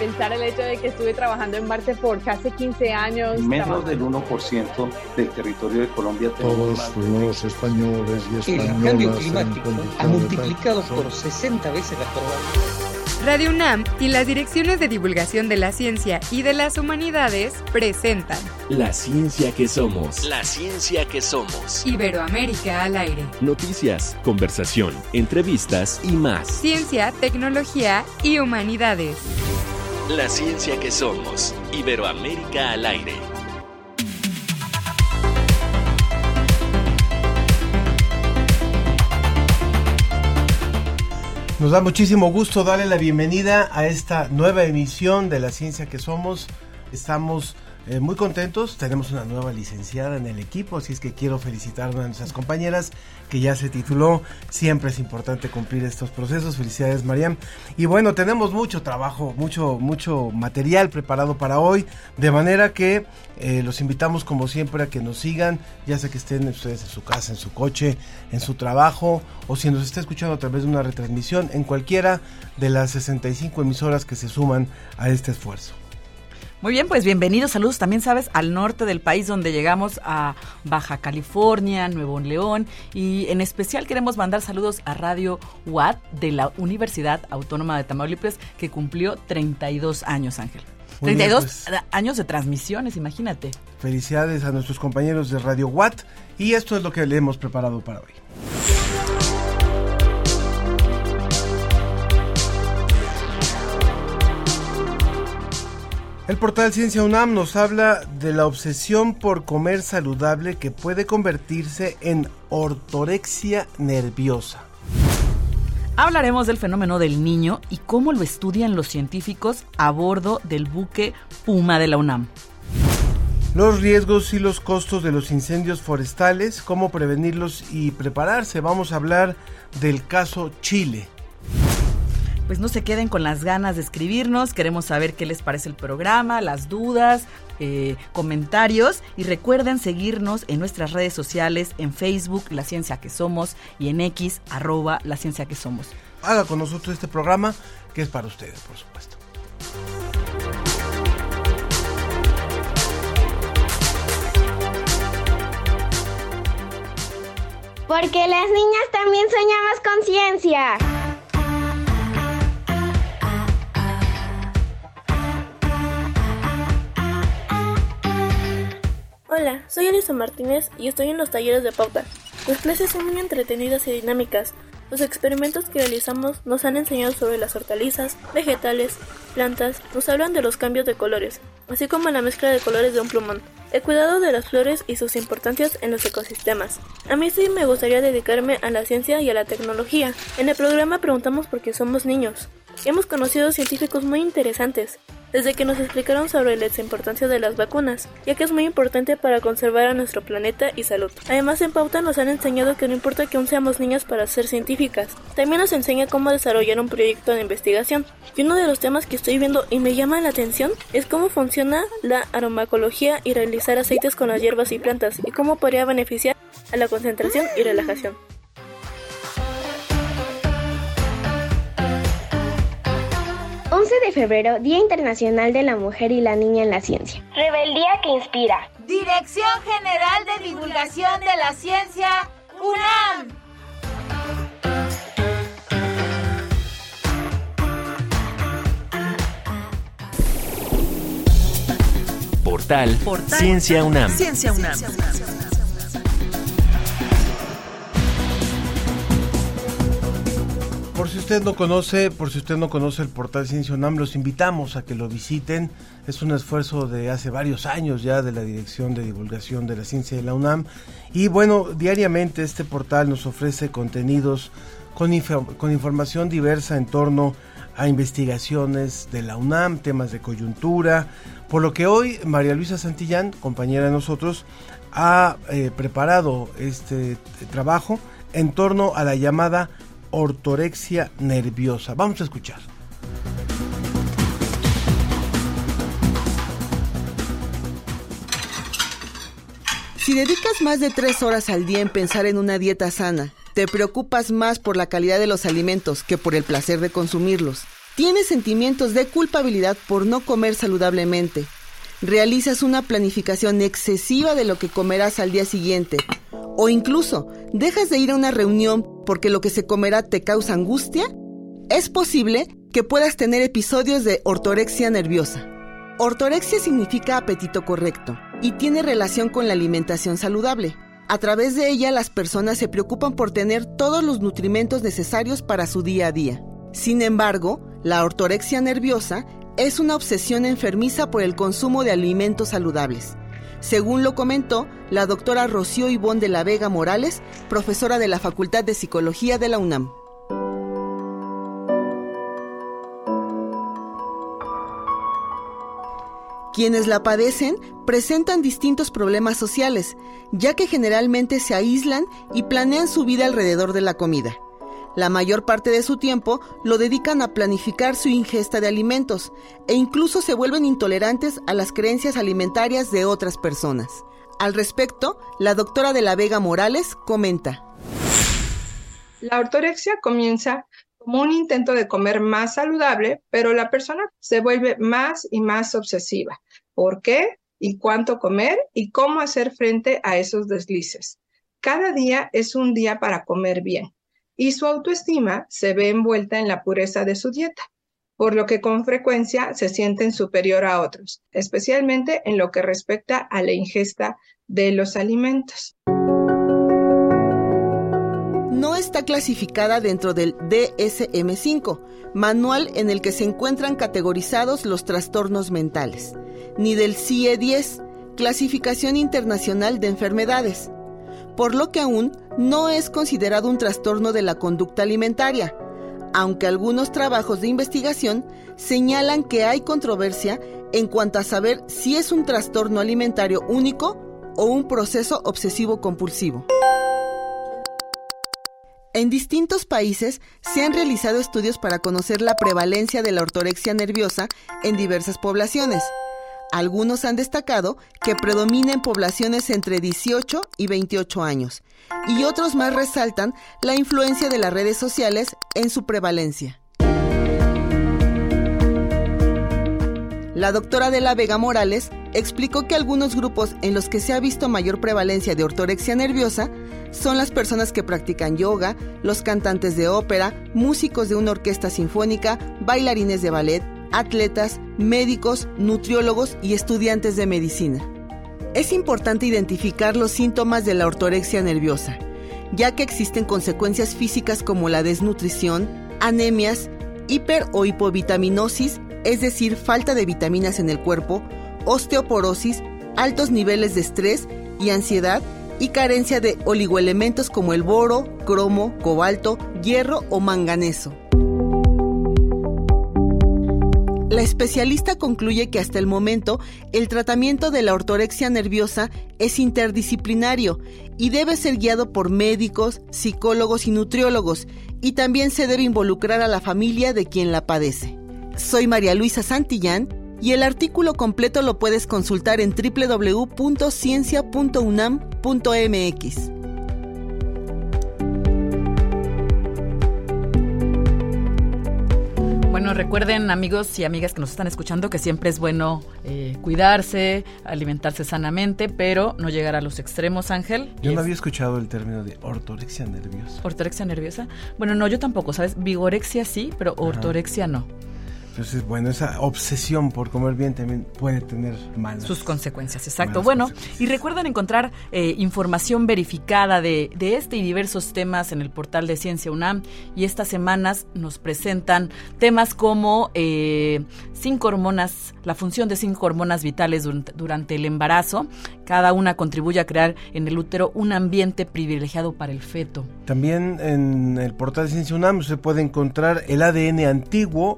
pensar el hecho de que estuve trabajando en Marte por casi 15 años. Menos del 1% del territorio de Colombia. Todos los españoles y españolas. El cambio climático ha multiplicado por 60 veces la probabilidad. Radio UNAM y las direcciones de divulgación de la ciencia y de las humanidades presentan La ciencia que somos. La ciencia que somos. Iberoamérica al aire. Noticias, conversación, entrevistas y más. Ciencia, tecnología y humanidades. La ciencia que somos. Iberoamérica al aire. Nos da muchísimo gusto darle la bienvenida a esta nueva emisión de La Ciencia que Somos. Estamos eh, muy contentos, tenemos una nueva licenciada en el equipo, así es que quiero felicitar a nuestras compañeras que ya se tituló. Siempre es importante cumplir estos procesos. Felicidades, Mariam. Y bueno, tenemos mucho trabajo, mucho, mucho material preparado para hoy, de manera que eh, los invitamos como siempre a que nos sigan, ya sea que estén ustedes en su casa, en su coche, en su trabajo, o si nos está escuchando a través de una retransmisión en cualquiera de las 65 emisoras que se suman a este esfuerzo. Muy bien, pues bienvenidos, saludos también, sabes, al norte del país donde llegamos a Baja California, Nuevo León y en especial queremos mandar saludos a Radio Watt de la Universidad Autónoma de Tamaulipas que cumplió 32 años, Ángel. 32 pues. años de transmisiones, imagínate. Felicidades a nuestros compañeros de Radio Watt y esto es lo que le hemos preparado para hoy. El portal Ciencia UNAM nos habla de la obsesión por comer saludable que puede convertirse en ortorexia nerviosa. Hablaremos del fenómeno del niño y cómo lo estudian los científicos a bordo del buque Puma de la UNAM. Los riesgos y los costos de los incendios forestales, cómo prevenirlos y prepararse. Vamos a hablar del caso Chile pues no se queden con las ganas de escribirnos. Queremos saber qué les parece el programa, las dudas, eh, comentarios y recuerden seguirnos en nuestras redes sociales, en Facebook, La Ciencia que Somos y en X, arroba La Ciencia que Somos. Haga con nosotros este programa que es para ustedes, por supuesto. Porque las niñas también soñamos con ciencia. Hola, soy Alison Martínez y estoy en los talleres de pauta. Las clases son muy entretenidas y dinámicas. Los experimentos que realizamos nos han enseñado sobre las hortalizas, vegetales, plantas, nos hablan de los cambios de colores, así como la mezcla de colores de un plumón, el cuidado de las flores y sus importancias en los ecosistemas. A mí sí me gustaría dedicarme a la ciencia y a la tecnología. En el programa preguntamos por qué somos niños. Hemos conocido científicos muy interesantes, desde que nos explicaron sobre la importancia de las vacunas, ya que es muy importante para conservar a nuestro planeta y salud. Además, en Pauta nos han enseñado que no importa que aún seamos niñas para ser científicas, también nos enseña cómo desarrollar un proyecto de investigación. Y uno de los temas que estoy viendo y me llama la atención es cómo funciona la aromacología y realizar aceites con las hierbas y plantas y cómo podría beneficiar a la concentración y relajación. 11 de febrero, Día Internacional de la Mujer y la Niña en la Ciencia. Rebeldía que inspira. Dirección General de Divulgación de la Ciencia, UNAM. Portal, Portal. Ciencia UNAM. Ciencia UNAM. Por si usted no conoce, por si usted no conoce el portal Ciencia UNAM, los invitamos a que lo visiten. Es un esfuerzo de hace varios años ya de la Dirección de Divulgación de la Ciencia de la UNAM. Y bueno, diariamente este portal nos ofrece contenidos con, con información diversa en torno a investigaciones de la UNAM, temas de coyuntura. Por lo que hoy María Luisa Santillán, compañera de nosotros, ha eh, preparado este trabajo en torno a la llamada ortorexia nerviosa. Vamos a escuchar. Si dedicas más de tres horas al día en pensar en una dieta sana, te preocupas más por la calidad de los alimentos que por el placer de consumirlos Tienes sentimientos de culpabilidad por no comer saludablemente. Realizas una planificación excesiva de lo que comerás al día siguiente. O incluso dejas de ir a una reunión porque lo que se comerá te causa angustia. Es posible que puedas tener episodios de ortorexia nerviosa. Ortorexia significa apetito correcto y tiene relación con la alimentación saludable. A través de ella las personas se preocupan por tener todos los nutrimentos necesarios para su día a día. Sin embargo, la ortorexia nerviosa es una obsesión enfermiza por el consumo de alimentos saludables. Según lo comentó la doctora Rocío Ivón de la Vega Morales, profesora de la Facultad de Psicología de la UNAM. Quienes la padecen presentan distintos problemas sociales, ya que generalmente se aíslan y planean su vida alrededor de la comida. La mayor parte de su tiempo lo dedican a planificar su ingesta de alimentos e incluso se vuelven intolerantes a las creencias alimentarias de otras personas. Al respecto, la doctora de la Vega Morales comenta. La ortorexia comienza como un intento de comer más saludable, pero la persona se vuelve más y más obsesiva. ¿Por qué? ¿Y cuánto comer? ¿Y cómo hacer frente a esos deslices? Cada día es un día para comer bien y su autoestima se ve envuelta en la pureza de su dieta, por lo que con frecuencia se sienten superior a otros, especialmente en lo que respecta a la ingesta de los alimentos. No está clasificada dentro del DSM5, manual en el que se encuentran categorizados los trastornos mentales, ni del CIE-10, Clasificación Internacional de Enfermedades, por lo que aún no es considerado un trastorno de la conducta alimentaria, aunque algunos trabajos de investigación señalan que hay controversia en cuanto a saber si es un trastorno alimentario único o un proceso obsesivo compulsivo. En distintos países se han realizado estudios para conocer la prevalencia de la ortorexia nerviosa en diversas poblaciones. Algunos han destacado que predomina en poblaciones entre 18 y 28 años, y otros más resaltan la influencia de las redes sociales en su prevalencia. La doctora de la Vega Morales explicó que algunos grupos en los que se ha visto mayor prevalencia de ortorexia nerviosa son las personas que practican yoga, los cantantes de ópera, músicos de una orquesta sinfónica, bailarines de ballet, atletas, médicos, nutriólogos y estudiantes de medicina. Es importante identificar los síntomas de la ortorexia nerviosa, ya que existen consecuencias físicas como la desnutrición, anemias, hiper o hipovitaminosis, es decir, falta de vitaminas en el cuerpo, osteoporosis, altos niveles de estrés y ansiedad y carencia de oligoelementos como el boro, cromo, cobalto, hierro o manganeso. La especialista concluye que hasta el momento el tratamiento de la ortorexia nerviosa es interdisciplinario y debe ser guiado por médicos, psicólogos y nutriólogos y también se debe involucrar a la familia de quien la padece. Soy María Luisa Santillán y el artículo completo lo puedes consultar en www.ciencia.unam.mx. recuerden amigos y amigas que nos están escuchando que siempre es bueno eh, cuidarse, alimentarse sanamente, pero no llegar a los extremos, Ángel. Yo no había escuchado el término de ortorexia nerviosa. ¿Ortorexia nerviosa? Bueno, no, yo tampoco, ¿sabes? Vigorexia sí, pero ortorexia no. Entonces, bueno, esa obsesión por comer bien también puede tener malas. Sus consecuencias, exacto. Bueno, y recuerden encontrar eh, información verificada de, de, este y diversos temas en el portal de Ciencia UNAM. Y estas semanas nos presentan temas como eh, cinco hormonas, la función de cinco hormonas vitales durante, durante el embarazo. Cada una contribuye a crear en el útero un ambiente privilegiado para el feto. También en el portal de Ciencia UNAM se puede encontrar el ADN antiguo,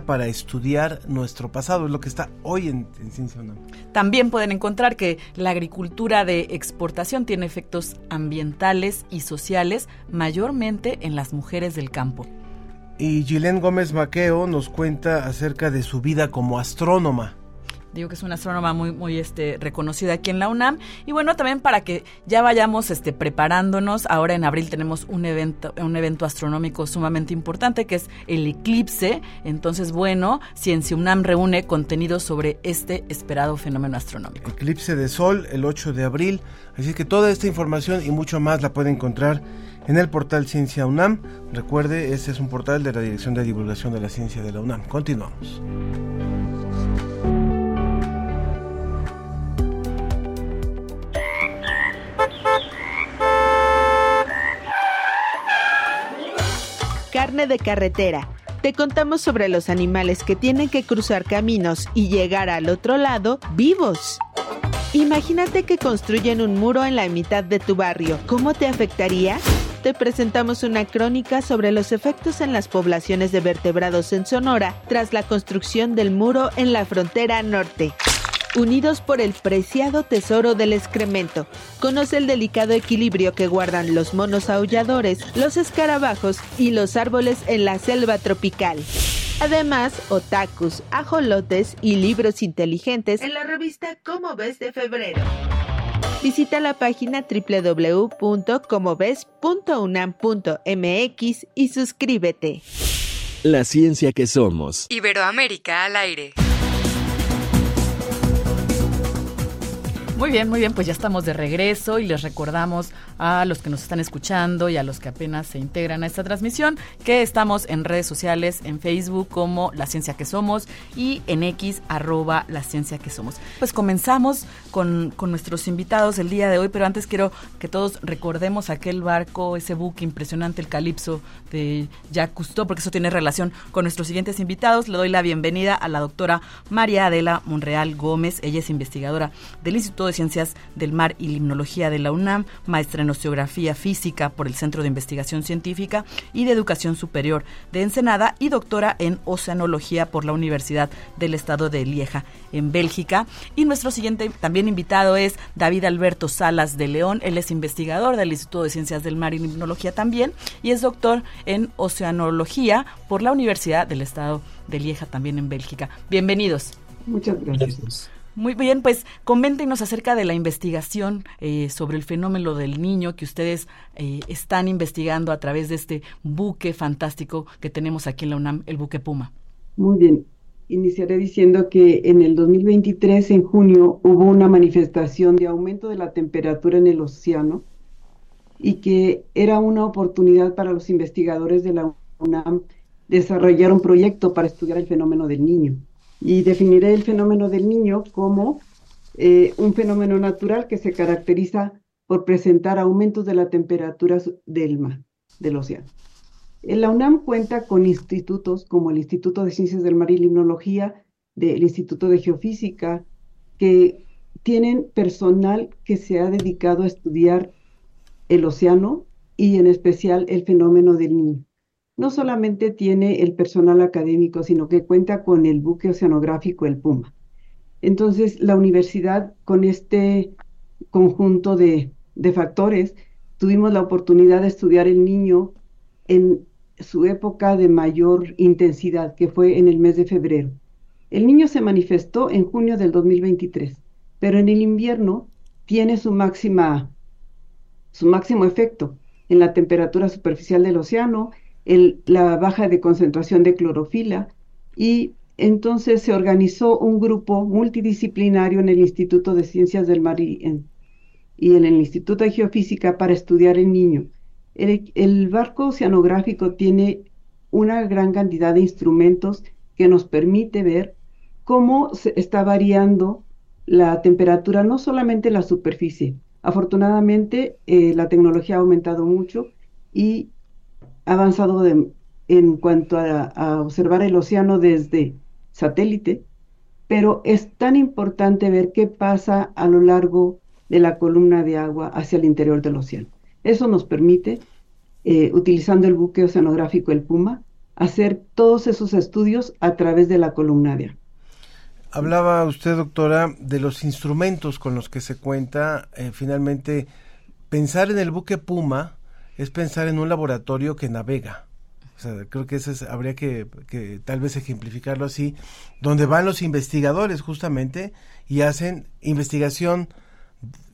para estudiar nuestro pasado, es lo que está hoy en, en Ciencia UNAM. También pueden encontrar que la agricultura de exportación tiene efectos ambientales y sociales mayormente en las mujeres del campo. Y Gilén Gómez Maqueo nos cuenta acerca de su vida como astrónoma. Digo que es una astrónoma muy, muy este, reconocida aquí en la UNAM. Y bueno, también para que ya vayamos este, preparándonos. Ahora en abril tenemos un evento, un evento astronómico sumamente importante que es el eclipse. Entonces, bueno, Ciencia UNAM reúne contenido sobre este esperado fenómeno astronómico. Eclipse de Sol el 8 de abril. Así que toda esta información y mucho más la puede encontrar en el portal Ciencia UNAM. Recuerde, este es un portal de la Dirección de Divulgación de la Ciencia de la UNAM. Continuamos. Carne de carretera. Te contamos sobre los animales que tienen que cruzar caminos y llegar al otro lado vivos. Imagínate que construyen un muro en la mitad de tu barrio. ¿Cómo te afectaría? Te presentamos una crónica sobre los efectos en las poblaciones de vertebrados en Sonora tras la construcción del muro en la frontera norte unidos por el preciado tesoro del excremento. Conoce el delicado equilibrio que guardan los monos aulladores, los escarabajos y los árboles en la selva tropical. Además, otakus, ajolotes y libros inteligentes en la revista Cómo ves de febrero. Visita la página www.comoves.unam.mx y suscríbete. La ciencia que somos. Iberoamérica al aire. Muy bien, muy bien, pues ya estamos de regreso y les recordamos a los que nos están escuchando y a los que apenas se integran a esta transmisión que estamos en redes sociales, en Facebook como La Ciencia que Somos y en X arroba La Ciencia que Somos. Pues comenzamos con, con nuestros invitados el día de hoy, pero antes quiero que todos recordemos aquel barco, ese buque impresionante, el Calipso de Jacques Cousteau, porque eso tiene relación con nuestros siguientes invitados. Le doy la bienvenida a la doctora María Adela Monreal Gómez, ella es investigadora del Instituto de Ciencias del Mar y Limnología de la UNAM, maestra en Oceografía Física por el Centro de Investigación Científica y de Educación Superior de Ensenada y doctora en Oceanología por la Universidad del Estado de Lieja, en Bélgica. Y nuestro siguiente también invitado es David Alberto Salas de León. Él es investigador del Instituto de Ciencias del Mar y Limnología también y es doctor en Oceanología por la Universidad del Estado de Lieja, también en Bélgica. Bienvenidos. Muchas gracias. Muy bien, pues coméntenos acerca de la investigación eh, sobre el fenómeno del niño que ustedes eh, están investigando a través de este buque fantástico que tenemos aquí en la UNAM, el buque Puma. Muy bien, iniciaré diciendo que en el 2023, en junio, hubo una manifestación de aumento de la temperatura en el océano y que era una oportunidad para los investigadores de la UNAM desarrollar un proyecto para estudiar el fenómeno del niño y definiré el fenómeno del niño como eh, un fenómeno natural que se caracteriza por presentar aumentos de la temperatura del mar, del océano. La UNAM cuenta con institutos como el Instituto de Ciencias del Mar y Limnología, del Instituto de Geofísica, que tienen personal que se ha dedicado a estudiar el océano y en especial el fenómeno del niño no solamente tiene el personal académico, sino que cuenta con el buque oceanográfico El Puma. Entonces, la universidad, con este conjunto de, factores, tuvimos la oportunidad de estudiar el niño en su época de mayor intensidad, que fue en el mes de febrero. El niño se manifestó en junio del 2023, pero en el invierno tiene su máxima su máximo efecto en la temperatura superficial del océano la baja de concentración de clorofila y entonces se organizó un grupo multidisciplinario en el Instituto de Ciencias del Mar y en, el Instituto de Geofísica para estudiar el niño. El, barco oceanográfico tiene una gran cantidad de instrumentos que nos permite ver cómo está variando la temperatura, no solamente la superficie. Afortunadamente, eh, la tecnología ha aumentado mucho y avanzado en cuanto a, observar el océano desde satélite, pero es tan importante ver qué pasa a lo largo de la columna de agua hacia el interior del océano. Eso nos permite, eh, utilizando el buque oceanográfico El Puma, hacer todos esos estudios a través de la columna de agua. Hablaba usted, doctora, de los instrumentos con los que se cuenta. Eh, finalmente, pensar en el buque Puma es pensar en un laboratorio que navega. sea, creo que eso habría que, que, tal vez ejemplificarlo así, donde van los investigadores justamente y hacen investigación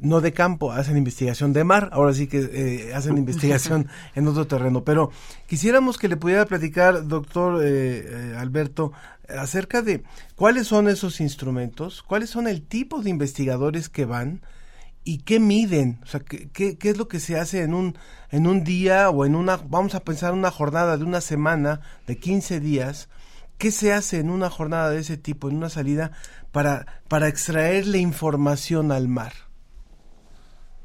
no de campo, hacen investigación de mar, ahora sí que eh, hacen investigación en otro terreno. Pero quisiéramos que le pudiera platicar, doctor eh, eh, Alberto, acerca de cuáles son esos instrumentos, cuáles son el tipo de investigadores que van y qué miden, o sea, qué, qué, es lo que se hace en un, en un día o en una, vamos a pensar una jornada de una semana, de 15 días, ¿Qué se hace en una jornada de ese tipo, en una salida, para, para extraerle información al mar?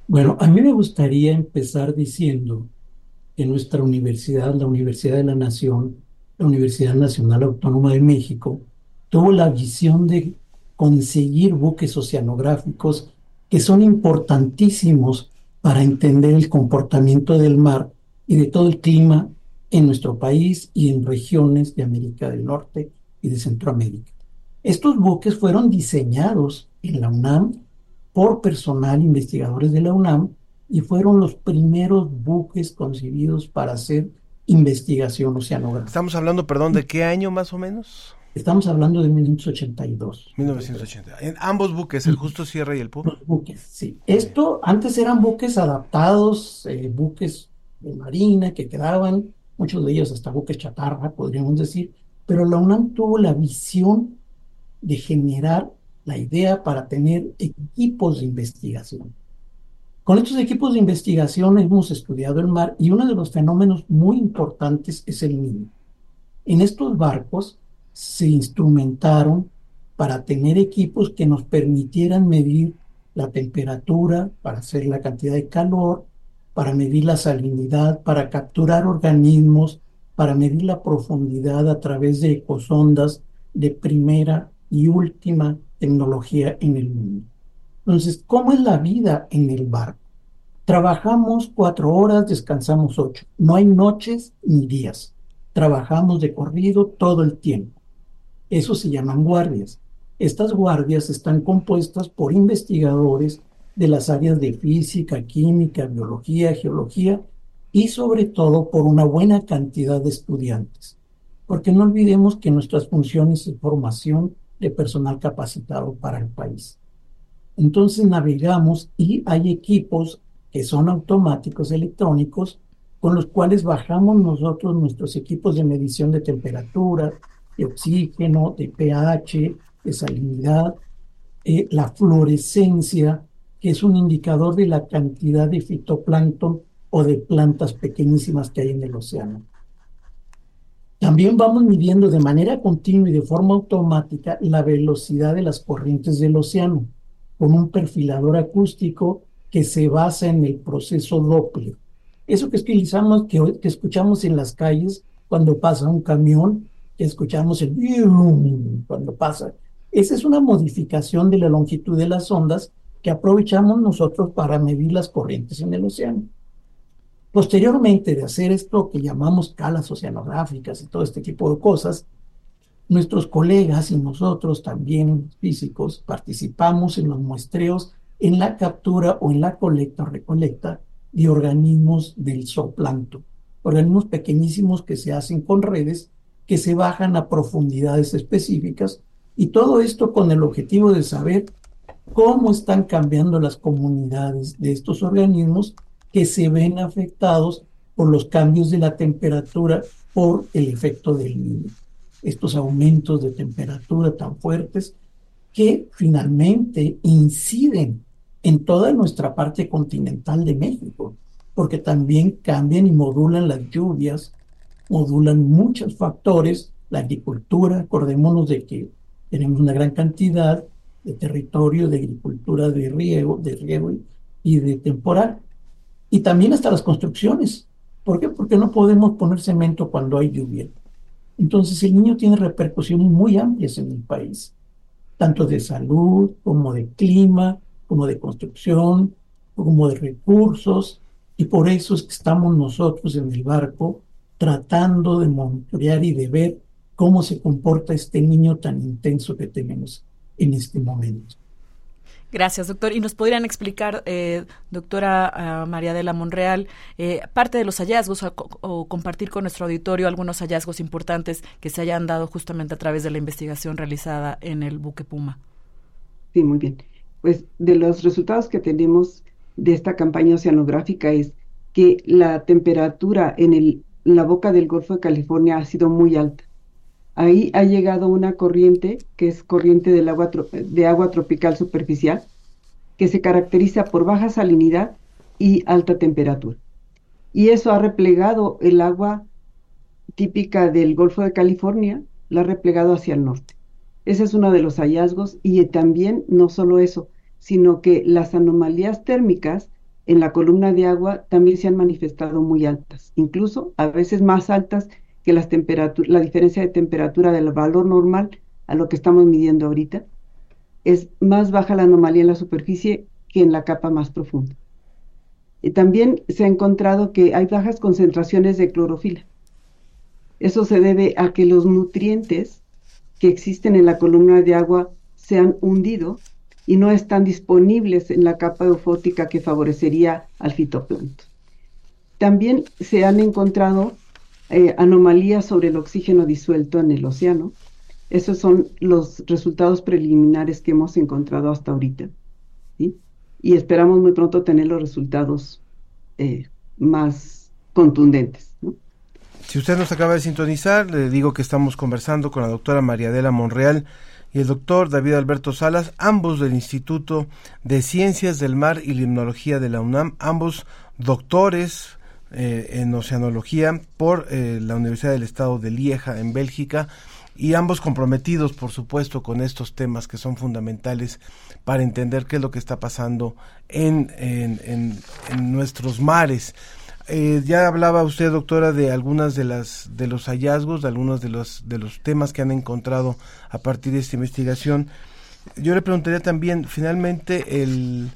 Bueno, a mí me gustaría empezar diciendo que nuestra universidad, la Universidad de la Nación, la Universidad Nacional Autónoma de México, tuvo la visión de conseguir buques oceanográficos que son importantísimos para entender el comportamiento del mar y de todo el clima en nuestro país y en regiones de América del Norte y de Centroamérica. Estos buques fueron diseñados en la UNAM por personal investigadores de la UNAM y fueron los primeros buques concebidos para hacer investigación oceanográfica. Estamos hablando, perdón, ¿de qué año más o menos? Estamos hablando de 1982. 1980. En ambos buques, el Justo Sierra y el Pú. Los buques, sí. Esto antes eran buques adaptados, eh, buques de marina que quedaban, muchos de ellos hasta buques chatarra, podríamos decir, pero la UNAM tuvo la visión de generar la idea para tener equipos de investigación. Con estos equipos de investigación hemos estudiado el mar y uno de los fenómenos muy importantes es el niño. En estos barcos se instrumentaron para tener equipos que nos permitieran medir la temperatura, para hacer la cantidad de calor, para medir la salinidad, para capturar organismos, para medir la profundidad a través de ecosondas de primera y última tecnología en el mundo. Entonces, ¿cómo es la vida en el barco? Trabajamos cuatro horas, descansamos ocho. No hay noches ni días. Trabajamos de corrido todo el tiempo. Eso se llaman guardias. Estas guardias están compuestas por investigadores de las áreas de física, química, biología, geología y sobre todo por una buena cantidad de estudiantes. Porque no olvidemos que nuestras funciones de formación de personal capacitado para el país. Entonces navegamos y hay equipos que son automáticos electrónicos con los cuales bajamos nosotros nuestros equipos de medición de temperatura, de oxígeno, de pH, de salinidad, eh, la fluorescencia, que es un indicador de la cantidad de fitoplancton o de plantas pequeñísimas que hay en el océano. También vamos midiendo de manera continua y de forma automática la velocidad de las corrientes del océano con un perfilador acústico que se basa en el proceso Doppler. Eso que utilizamos, que, que escuchamos en las calles cuando pasa un camión, que escuchamos el cuando pasa. Esa es una modificación de la longitud de las ondas que aprovechamos nosotros para medir las corrientes en el océano. Posteriormente de hacer esto que llamamos calas oceanográficas y todo este tipo de cosas, nuestros colegas y nosotros también físicos participamos en los muestreos en la captura o en la colecta o recolecta de organismos del zooplancton, organismos pequeñísimos que se hacen con redes que se bajan a profundidades específicas y todo esto con el objetivo de saber cómo están cambiando las comunidades de estos organismos que se ven afectados por los cambios de la temperatura por el efecto del niño. Estos aumentos de temperatura tan fuertes que finalmente inciden en toda nuestra parte continental de México, porque también cambian y modulan las lluvias, modulan muchos factores, la agricultura, acordémonos de que tenemos una gran cantidad de territorio de agricultura de riego, de riego y de temporal. Y también hasta las construcciones. ¿Por qué? Porque no podemos poner cemento cuando hay lluvia. Entonces el niño tiene repercusiones muy amplias en el país, tanto de salud como de clima, como de construcción, como de recursos. Y por eso es que estamos nosotros en el barco tratando de monitorear y de ver cómo se comporta este niño tan intenso que tenemos en este momento. Gracias, doctor. ¿Y nos podrían explicar, eh, doctora uh, María de la Monreal, eh, parte de los hallazgos o, o, compartir con nuestro auditorio algunos hallazgos importantes que se hayan dado justamente a través de la investigación realizada en el buque Puma? Sí, muy bien. Pues de los resultados que tenemos de esta campaña oceanográfica es que la temperatura en, el, la boca del Golfo de California ha sido muy alta. Ahí ha llegado una corriente, que es corriente del agua de agua tropical superficial, que se caracteriza por baja salinidad y alta temperatura. Y eso ha replegado el agua típica del Golfo de California, la ha replegado hacia el norte. Ese es uno de los hallazgos y también no solo eso, sino que las anomalías térmicas en la columna de agua también se han manifestado muy altas, incluso a veces más altas que las la diferencia de temperatura del valor normal a lo que estamos midiendo ahorita. Es más baja la anomalía en la superficie que en la capa más profunda. Y también se ha encontrado que hay bajas concentraciones de clorofila. Eso se debe a que los nutrientes que existen en la columna de agua se han hundido y no están disponibles en la capa eufótica que favorecería al fitoplancton. También se han encontrado eh, anomalías sobre el oxígeno disuelto en el océano. Esos son los resultados preliminares que hemos encontrado hasta ahorita. Y esperamos muy pronto tener los resultados eh, más contundentes. Si usted nos acaba de sintonizar, le digo que estamos conversando con la doctora María Adela Monreal y el doctor David Alberto Salas, ambos del Instituto de Ciencias del Mar y Limnología de la UNAM, ambos doctores eh, en oceanología por eh, la Universidad del Estado de Lieja en Bélgica y ambos comprometidos, por supuesto, con estos temas que son fundamentales para entender qué es lo que está pasando en, en, en nuestros mares. Eh, ya hablaba usted, doctora, de algunas de las de los hallazgos, de algunos de los de los temas que han encontrado a partir de esta investigación. Yo le preguntaría también, finalmente, el,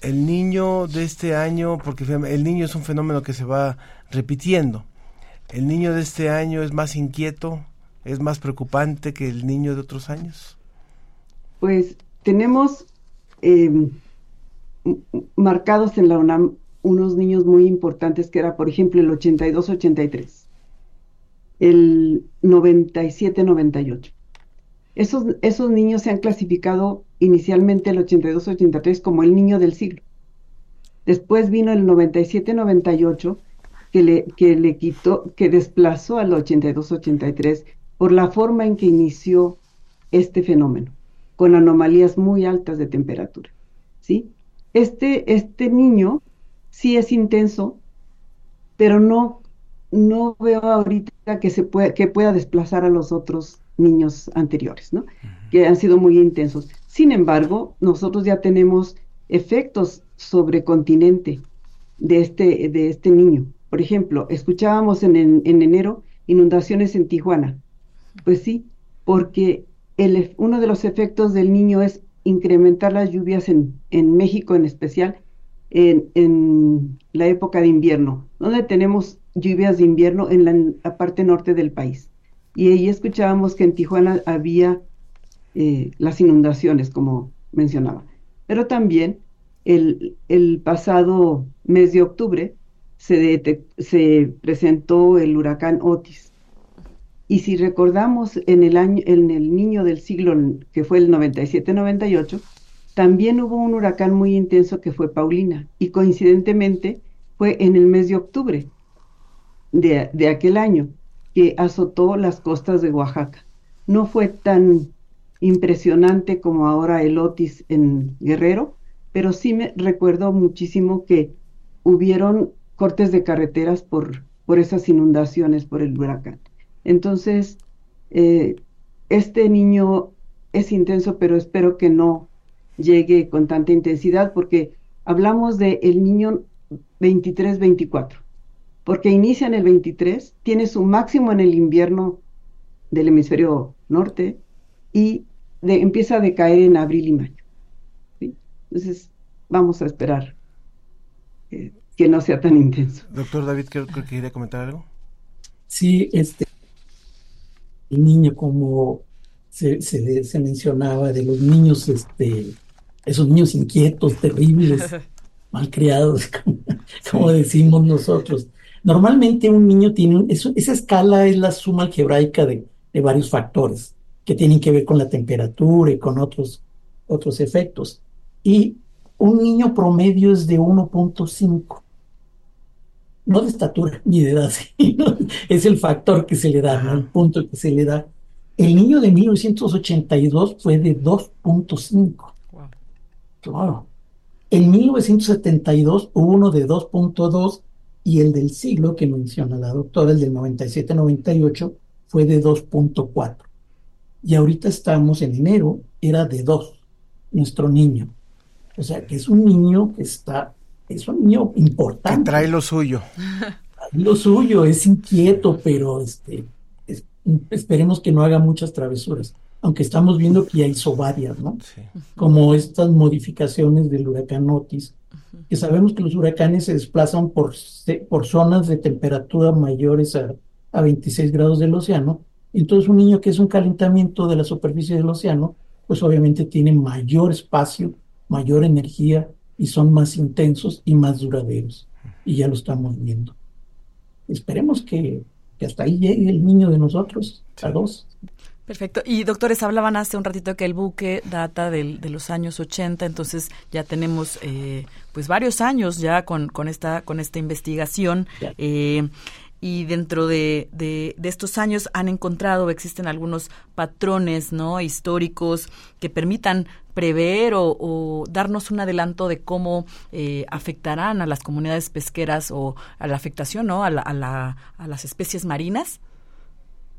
el niño de este año, porque el niño es un fenómeno que se va repitiendo. El niño de este año es más inquieto, es más preocupante que el niño de otros años. Pues tenemos eh, marcados en la unos niños muy importantes que era, por ejemplo, el 82-83, el 97-98. Esos, esos niños se han clasificado inicialmente el 82-83 como el niño del siglo. Después vino el 97-98 que le, que le quitó, que desplazó al 82-83 por la forma en que inició este fenómeno, con anomalías muy altas de temperatura. ¿sí? Este, este niño sí es intenso, pero no, no veo ahorita que, se pueda, que pueda desplazar a los otros niños anteriores, ¿no? Que han sido muy intensos. Sin embargo, nosotros ya tenemos efectos sobre continente de este, de este niño. Por ejemplo, escuchábamos en, en, enero inundaciones en Tijuana. Pues sí, porque el, uno de los efectos del niño es incrementar las lluvias en, en México en especial en, la época de invierno, donde tenemos lluvias de invierno en la, parte norte del país. Y ahí escuchábamos que en Tijuana había eh, las inundaciones, como mencionaba. Pero también el, pasado mes de octubre se, se, presentó el huracán Otis. Y si recordamos en el año, en el niño del siglo que fue el 97-98, también hubo un huracán muy intenso que fue Paulina y coincidentemente fue en el mes de octubre de, aquel año que azotó las costas de Oaxaca. No fue tan impresionante como ahora el Otis en Guerrero, pero sí me recuerdo muchísimo que hubieron cortes de carreteras por, por esas inundaciones por el huracán. Entonces, eh, este niño es intenso, pero espero que no llegue con tanta intensidad, porque hablamos de el niño 23-24, porque inicia en el 23, tiene su máximo en el invierno del hemisferio norte y empieza a decaer en abril y mayo. Entonces, vamos a esperar eh, que no sea tan intenso. Doctor David, creo que quería comentar algo. Sí, este, el niño como se, se, se mencionaba de los niños este, esos niños inquietos, terribles, malcriados, como, decimos nosotros. Normalmente un niño tiene, esa escala es la suma algebraica de, de varios factores que tienen que ver con la temperatura y con otros, otros efectos. Y un niño promedio es de 1.5. No de estatura ni de edad, es el factor que se le da, el punto que se le da. El niño de 1982 fue de 2.5. Claro. En 1972 hubo uno de 2.2 y el del siglo que menciona la doctora, el del 97-98, fue de 2.4 y ahorita estamos en enero, era de dos, nuestro niño. O sea, que es un niño que está, es un niño importante. Que trae lo suyo. lo suyo, es inquieto, pero este, esperemos que no haga muchas travesuras. Aunque estamos viendo que ya hizo varias, ¿no? Como estas modificaciones del huracán Otis, que sabemos que los huracanes se desplazan por, por zonas de temperatura mayores a, a 26 grados del océano, entonces un niño que es un calentamiento de la superficie del océano, pues obviamente tiene mayor espacio, mayor energía y son más intensos y más duraderos. Y ya lo estamos viendo. Esperemos que, hasta ahí llegue el niño de nosotros, a dos. Perfecto. Y doctores, hablaban hace un ratito que el buque data del, de los años 80, entonces ya tenemos eh, pues varios años ya con, con, esta, con esta investigación. Eh, y dentro de, de, estos años han encontrado, existen algunos patrones ¿no? históricos que permitan prever o, darnos un adelanto de cómo eh, afectarán a las comunidades pesqueras o a la afectación ¿no? a, la, a, la, a las especies marinas?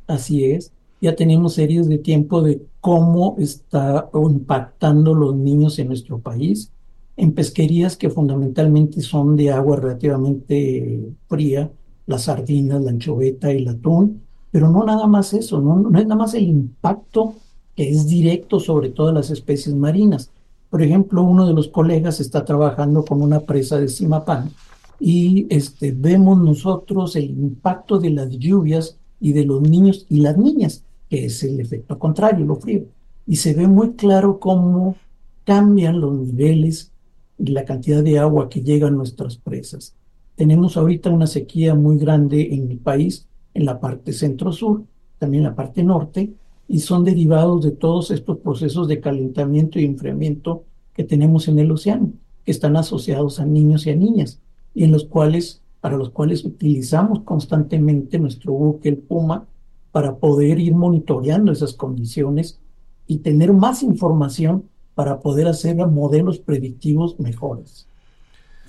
Así es. Ya tenemos series de tiempo de cómo está impactando los niños en nuestro país en pesquerías que fundamentalmente son de agua relativamente fría, las sardinas, la anchoveta, el atún, pero no nada más eso, no, no es nada más el impacto que es directo sobre todas las especies marinas. Por ejemplo, uno de los colegas está trabajando con una presa de Simapán y este, vemos nosotros el impacto de las lluvias y de los niños y las niñas, que es el efecto contrario, lo frío. Y se ve muy claro cómo cambian los niveles y la cantidad de agua que llega a nuestras presas. Tenemos ahorita una sequía muy grande en el país, en la parte centro-sur, también en la parte norte, y son derivados de todos estos procesos de calentamiento y enfriamiento que tenemos en el océano, que están asociados a niños y a niñas, y en los cuales, para los cuales utilizamos constantemente nuestro buque, el Puma, para poder ir monitoreando esas condiciones y tener más información para poder hacer modelos predictivos mejores.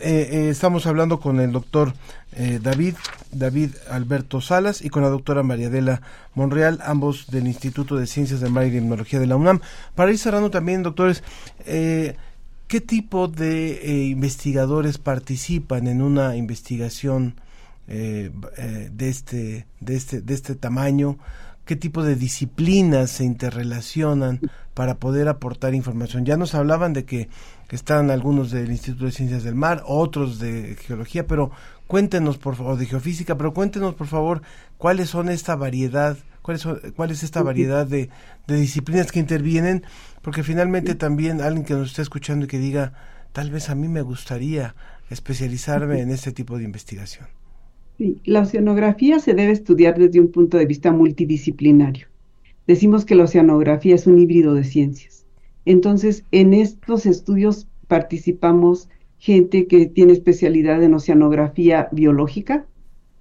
Eh, eh, estamos hablando con el doctor eh, David, David Alberto Salas y con la doctora Mariadela Monreal, ambos del Instituto de Ciencias del Mar y Tecnología de la UNAM. Para ir cerrando también, doctores, ¿qué tipo de investigadores participan en una investigación de, este, de, este, de este tamaño? qué tipo de disciplinas se interrelacionan para poder aportar información. Ya nos hablaban de que están algunos del Instituto de Ciencias del Mar, otros de Geología, pero cuéntenos por favor, de Geofísica, pero cuéntenos por favor cuáles son esta variedad, cuáles cuál es esta variedad de, de disciplinas que intervienen, porque finalmente también alguien que nos esté escuchando y que diga, tal vez a mí me gustaría especializarme en este tipo de investigación. La oceanografía se debe estudiar desde un punto de vista multidisciplinario. Decimos que la oceanografía es un híbrido de ciencias. Entonces, en estos estudios participamos gente que tiene especialidad en oceanografía biológica,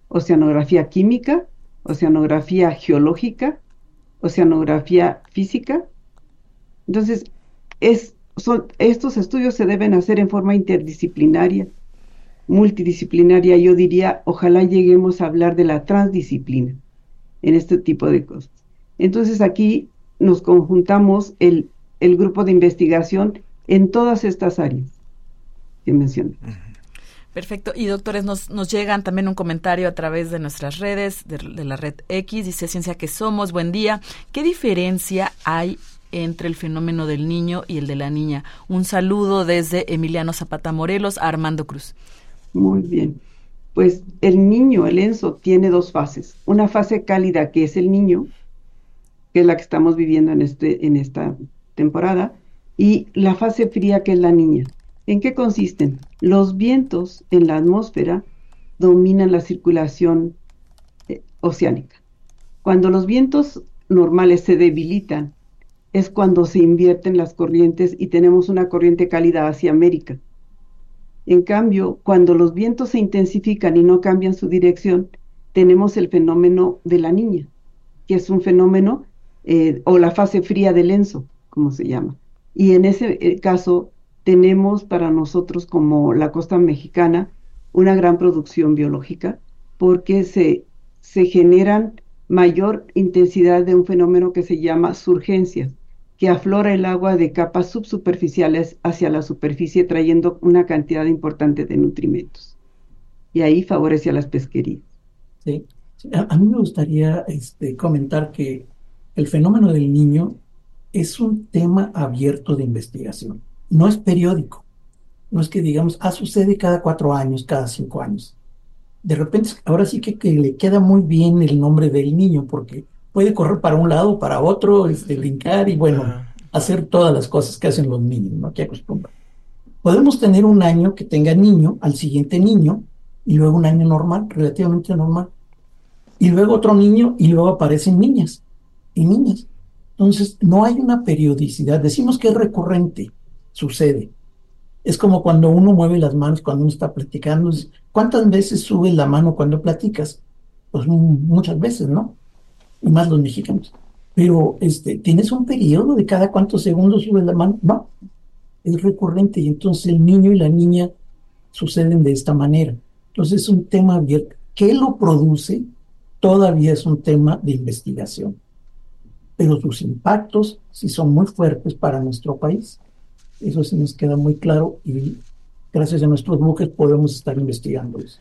oceanografía química, oceanografía geológica, oceanografía física. Entonces, es, son, estos estudios se deben hacer en forma interdisciplinaria multidisciplinaria, yo diría, ojalá lleguemos a hablar de la transdisciplina en este tipo de cosas. Entonces aquí nos conjuntamos el, el grupo de investigación en todas estas áreas que mencioné. Perfecto. Y doctores, nos, nos llegan también un comentario a través de nuestras redes, de, de, la red X, dice Ciencia que Somos, buen día. ¿Qué diferencia hay entre el fenómeno del niño y el de la niña? Un saludo desde Emiliano Zapata Morelos a Armando Cruz. Muy bien. Pues el niño, el enzo, tiene dos fases. Una fase cálida, que es el niño, que es la que estamos viviendo en, este, en esta temporada, y la fase fría que es la niña. ¿En qué consisten? Los vientos en la atmósfera dominan la circulación eh, oceánica. Cuando los vientos normales se debilitan, es cuando se invierten las corrientes y tenemos una corriente cálida hacia América. En cambio, cuando los vientos se intensifican y no cambian su dirección, tenemos el fenómeno de la niña, que es un fenómeno eh, o la fase fría del enzo, como se llama. Y en ese eh, caso tenemos para nosotros como la costa mexicana una gran producción biológica porque se, se generan mayor intensidad de un fenómeno que se llama surgencias, que aflora el agua de capas subsuperficiales hacia la superficie trayendo una cantidad importante de nutrimentos. Y ahí favorece a las pesquerías. Sí. A, mí me gustaría este, comentar que el fenómeno del niño es un tema abierto de investigación. No es periódico. No es que digamos, ah, sucede cada cuatro años, cada cinco años. De repente, ahora sí que, que le queda muy bien el nombre del niño, porque puede correr para un lado, para otro, este, brincar y bueno, hacer todas las cosas que hacen los niños, ¿no? Que acostumbran. Podemos tener un año que tenga niño, al siguiente niño, y luego un año normal, relativamente normal, y luego otro niño, y luego aparecen niñas y niñas. Entonces, no hay una periodicidad. Decimos que es recurrente, sucede. Es como cuando uno mueve las manos cuando uno está platicando. ¿Cuántas veces subes la mano cuando platicas? Pues muchas veces, ¿no? Y más los mexicanos. Pero este, ¿tienes un periodo de cada cuántos segundos subes la mano? No, es recurrente y entonces el niño y la niña suceden de esta manera. Entonces es un tema abierto. ¿Qué lo produce? Todavía es un tema de investigación. Pero sus impactos sí son muy fuertes para nuestro país. Eso sí nos queda muy claro y gracias a nuestros buques podemos estar investigándolos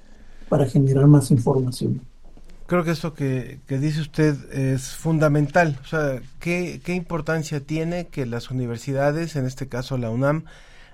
para generar más información creo que esto que, dice usted es fundamental. O sea, ¿qué, ¿qué, importancia tiene que las universidades, en este caso la UNAM,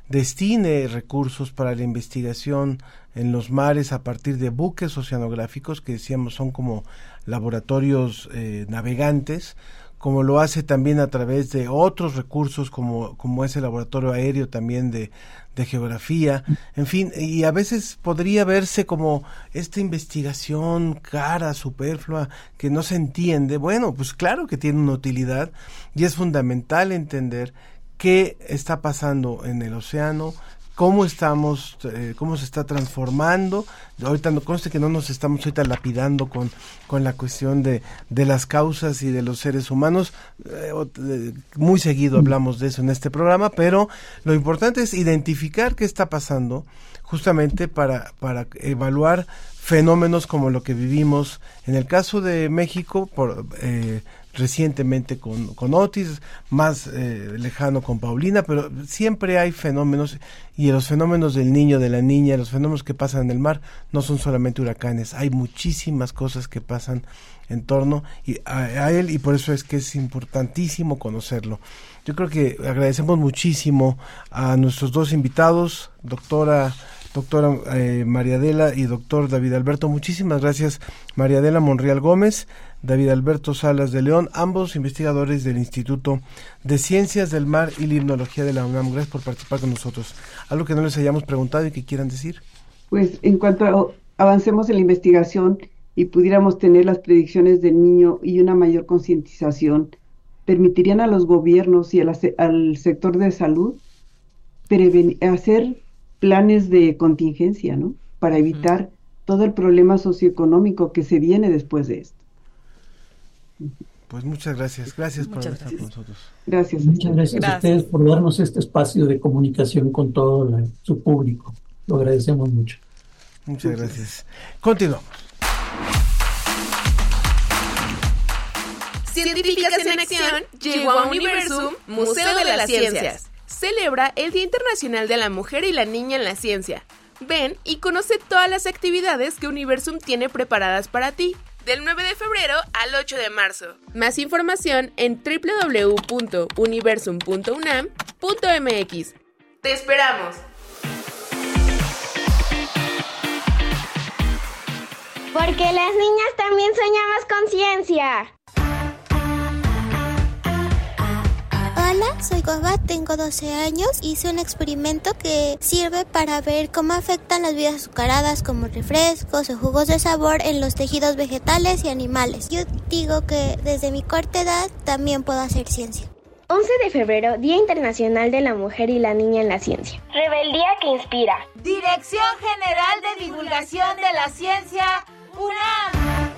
destine recursos para la investigación en los mares a partir de buques oceanográficos que decíamos son como laboratorios eh, navegantes como lo hace también a través de otros recursos como, como es el laboratorio aéreo también de, de geografía, en fin, y a veces podría verse como esta investigación cara, superflua, que no se entiende. Bueno, pues claro que tiene una utilidad y es fundamental entender qué está pasando en el océano, cómo estamos, eh, cómo se está transformando. Ahorita no conste que no nos estamos ahorita lapidando con, con la cuestión de, de las causas y de los seres humanos. Eh, muy seguido hablamos de eso en este programa, pero lo importante es identificar qué está pasando justamente para, para evaluar fenómenos como lo que vivimos en el caso de México por eh, recientemente con, con Otis, más eh, lejano con Paulina, pero siempre hay fenómenos y los fenómenos del niño, de la niña, los fenómenos que pasan en el mar no son solamente huracanes, hay muchísimas cosas que pasan en torno a, él y por eso es que es importantísimo conocerlo. Yo creo que agradecemos muchísimo a nuestros dos invitados, doctora doctora eh, María Adela y doctor David Alberto. Muchísimas gracias, María Adela Monreal Gómez, David Alberto Salas de León, ambos investigadores del Instituto de Ciencias del Mar y Limnología de la UNAM. Gracias por participar con nosotros. ¿Algo que no les hayamos preguntado y que quieran decir? Pues en cuanto avancemos en la investigación y pudiéramos tener las predicciones del niño y una mayor concientización, permitirían a los gobiernos y al sector de salud hacer planes de contingencia, ¿no? Para evitar todo el problema socioeconómico que se viene después de esto. Pues muchas gracias, gracias por estar con nosotros. Gracias. Muchas gracias, a ustedes por darnos este espacio de comunicación con todo su público. Lo agradecemos mucho. Muchas gracias. Continuamos. Científicas en Acción llegó a Universum, Museo de las Ciencias. Celebra el Día Internacional de la Mujer y la Niña en la Ciencia. Ven y conoce todas las actividades que Universum tiene preparadas para ti del 9 de febrero al 8 de marzo. Más información en www.universum.unam.mx. ¡Te esperamos! Porque las niñas también soñamos con ciencia. Hola, soy Goga, tengo 12 años. Hice un experimento que sirve para ver cómo afectan las bebidas azucaradas como refrescos o jugos de sabor en los tejidos vegetales y animales. Yo digo que desde mi corta edad también puedo hacer ciencia. 11 de febrero, Día Internacional de la Mujer y la Niña en la Ciencia. Rebeldía que inspira. Dirección General de Divulgación de la Ciencia, UNAM.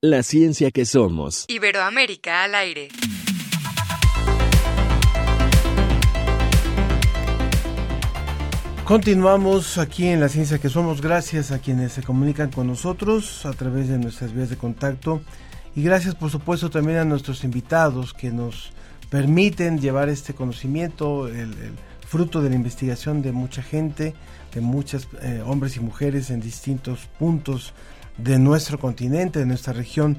La ciencia que somos. Iberoamérica al aire. Continuamos aquí en la ciencia que somos gracias a quienes se comunican con nosotros a través de nuestras vías de contacto y gracias por supuesto también a nuestros invitados que nos permiten llevar este conocimiento, el, el fruto de la investigación de mucha gente, de muchos eh, hombres y mujeres en distintos puntos de nuestro continente, de nuestra región,